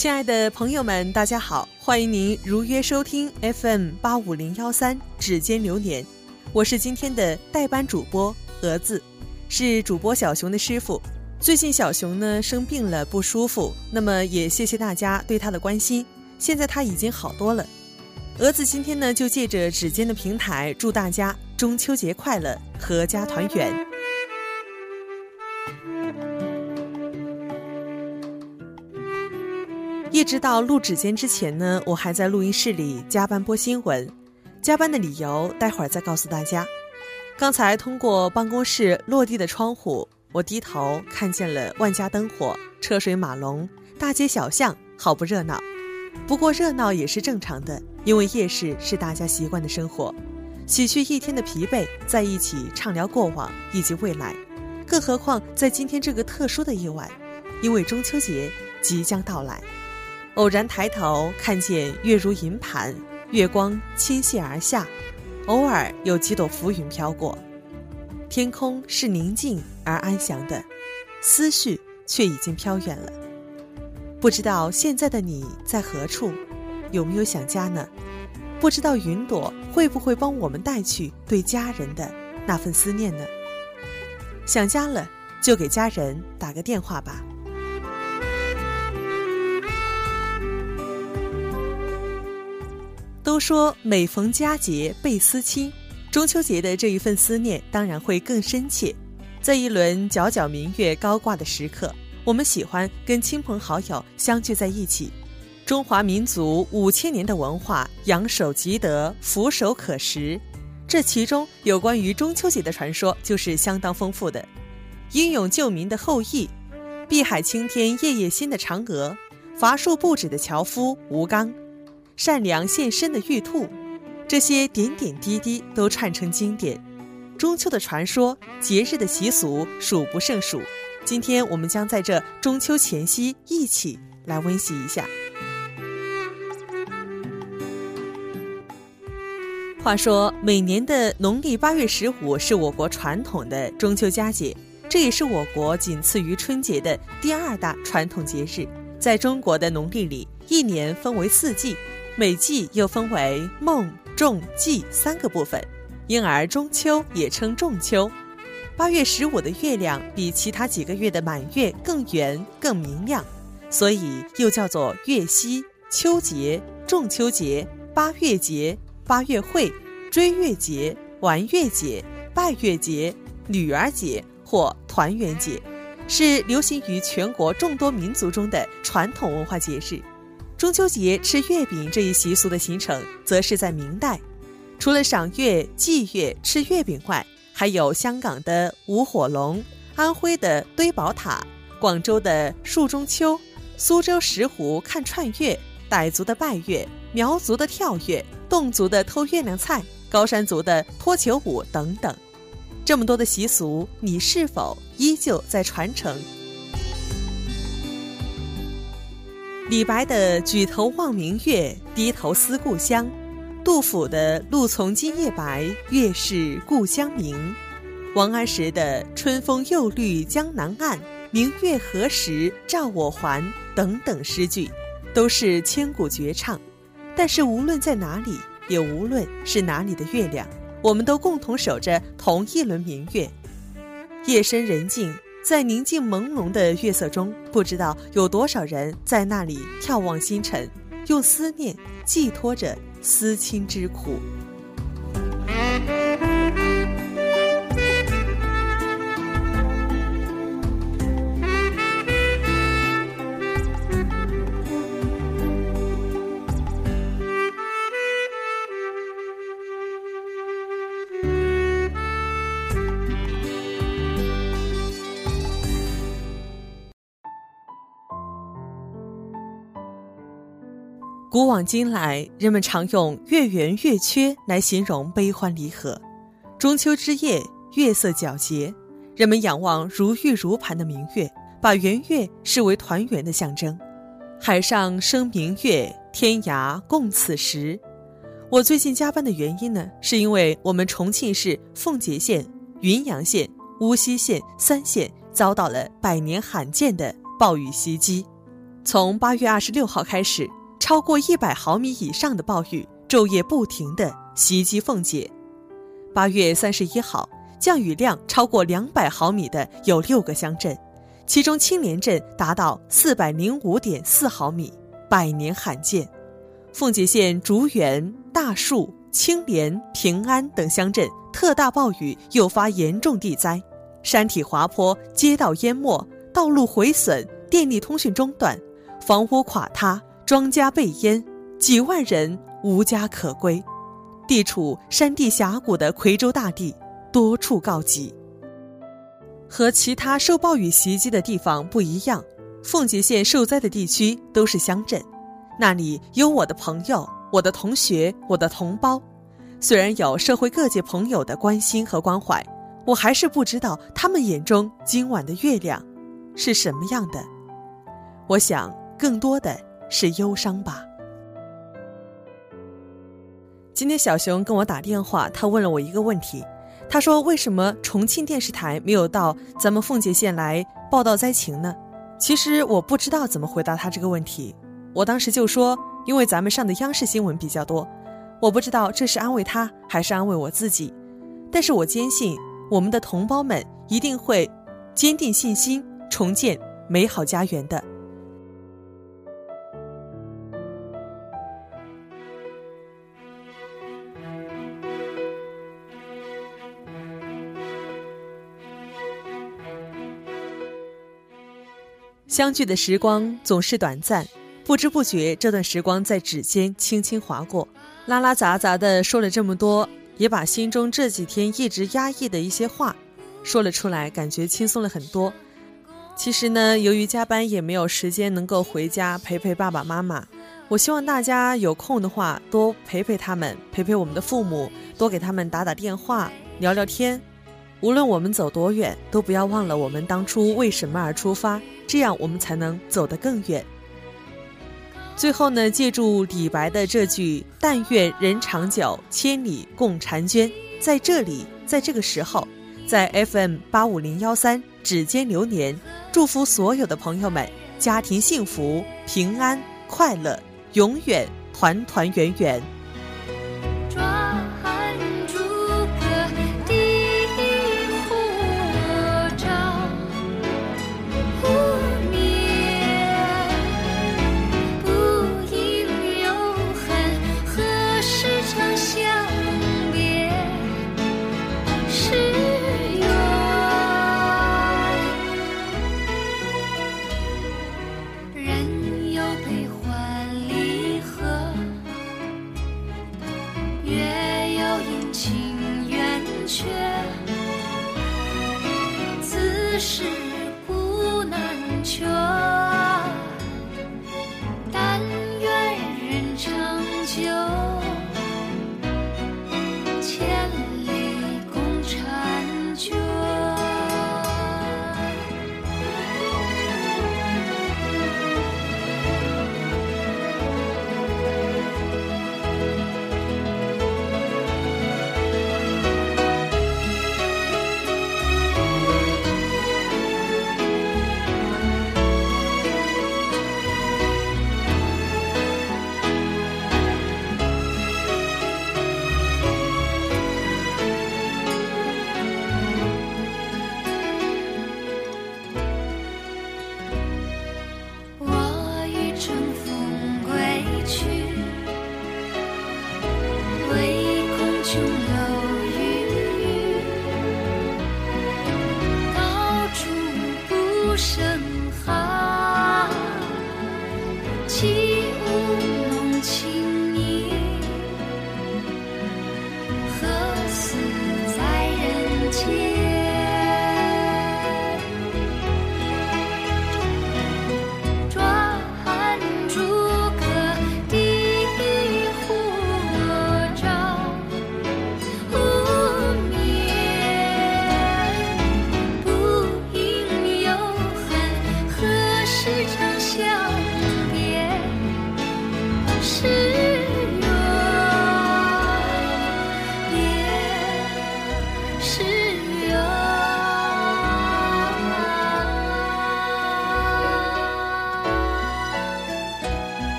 亲爱的朋友们，大家好，欢迎您如约收听 FM 八五零幺三《指尖流年》，我是今天的代班主播蛾子，是主播小熊的师傅。最近小熊呢生病了，不舒服，那么也谢谢大家对他的关心，现在他已经好多了。蛾子今天呢就借着指尖的平台，祝大家中秋节快乐，阖家团圆。一直到录指尖之前呢，我还在录音室里加班播新闻。加班的理由，待会儿再告诉大家。刚才通过办公室落地的窗户，我低头看见了万家灯火、车水马龙、大街小巷，好不热闹。不过热闹也是正常的，因为夜市是大家习惯的生活，洗去一天的疲惫，在一起畅聊过往以及未来。更何况在今天这个特殊的夜晚，因为中秋节即将到来。偶然抬头看见月如银盘，月光倾泻而下，偶尔有几朵浮云飘过，天空是宁静而安详的，思绪却已经飘远了。不知道现在的你在何处，有没有想家呢？不知道云朵会不会帮我们带去对家人的那份思念呢？想家了，就给家人打个电话吧。都说每逢佳节倍思亲，中秋节的这一份思念当然会更深切。在一轮皎皎明月高挂的时刻，我们喜欢跟亲朋好友相聚在一起。中华民族五千年的文化，仰首即得，俯首可食。这其中有关于中秋节的传说就是相当丰富的。英勇救民的后羿，碧海青天夜夜心的嫦娥，伐树不止的樵夫吴刚。善良献身的玉兔，这些点点滴滴都串成经典。中秋的传说，节日的习俗数不胜数。今天我们将在这中秋前夕一起来温习一下。话说，每年的农历八月十五是我国传统的中秋佳节，这也是我国仅次于春节的第二大传统节日。在中国的农历里，一年分为四季。每季又分为孟、仲、季三个部分，因而中秋也称仲秋。八月十五的月亮比其他几个月的满月更圆、更明亮，所以又叫做月夕、秋节、仲秋节、八月节、八月会、追月节、玩月节、拜月节、女儿节或团圆节，是流行于全国众多民族中的传统文化节日。中秋节吃月饼这一习俗的形成，则是在明代。除了赏月、祭月、吃月饼外，还有香港的舞火龙、安徽的堆宝塔、广州的树中秋、苏州石湖看串月、傣族的拜月、苗族的跳月、侗族的偷月亮菜、高山族的脱球舞等等。这么多的习俗，你是否依旧在传承？李白的“举头望明月，低头思故乡”，杜甫的“露从今夜白，月是故乡明”，王安石的“春风又绿江南岸，明月何时照我还”等等诗句，都是千古绝唱。但是无论在哪里，也无论是哪里的月亮，我们都共同守着同一轮明月。夜深人静。在宁静朦胧的月色中，不知道有多少人在那里眺望星辰，用思念寄托着思亲之苦。古往今来，人们常用“月圆月缺”来形容悲欢离合。中秋之夜，月色皎洁，人们仰望如玉如盘的明月，把圆月视为团圆的象征。海上生明月，天涯共此时。我最近加班的原因呢，是因为我们重庆市奉节县、云阳县、巫溪县三县遭到了百年罕见的暴雨袭击。从八月二十六号开始，超过一百毫米以上的暴雨昼夜不停地袭击凤姐。八月三十一号，降雨量超过两百毫米的有六个乡镇，其中青莲镇达到四百零五点四毫米，百年罕见。凤姐县竹园、大树、青莲、平安等乡镇特大暴雨诱发严重地灾，山体滑坡，街道淹没，道路毁损，电力通讯中断，房屋垮塌，庄稼被淹，几万人无家可归。地处山地峡谷的夔州大地，多处告急。和其他受暴雨袭击的地方不一样，奉节县受灾的地区都是乡镇。那里有我的朋友、我的同学、我的同胞，虽然有社会各界朋友的关心和关怀，我还是不知道他们眼中今晚的月亮是什么样的。我想，更多的是忧伤吧。今天小熊跟我打电话，他问了我一个问题，他说：“为什么重庆电视台没有到咱们奉节县来报道灾情呢？”其实我不知道怎么回答他这个问题。我当时就说，因为咱们上的央视新闻比较多，我不知道这是安慰他还是安慰我自己，但是我坚信我们的同胞们一定会坚定信心，重建美好家园的。相聚的时光总是短暂。不知不觉，这段时光在指尖轻轻划过，拉拉杂杂的说了这么多，也把心中这几天一直压抑的一些话说了出来，感觉轻松了很多。其实呢，由于加班也没有时间能够回家陪陪爸爸妈妈，我希望大家有空的话多陪陪他们，陪陪我们的父母，多给他们打打电话，聊聊天。无论我们走多远，都不要忘了我们当初为什么而出发，这样我们才能走得更远。最后呢，借助李白的这句“但愿人长久，千里共婵娟”，在这里，在这个时候，在 FM 八五零幺三指尖流年，祝福所有的朋友们家庭幸福、平安、快乐，永远团团圆圆。情缘却此事舍。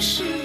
是。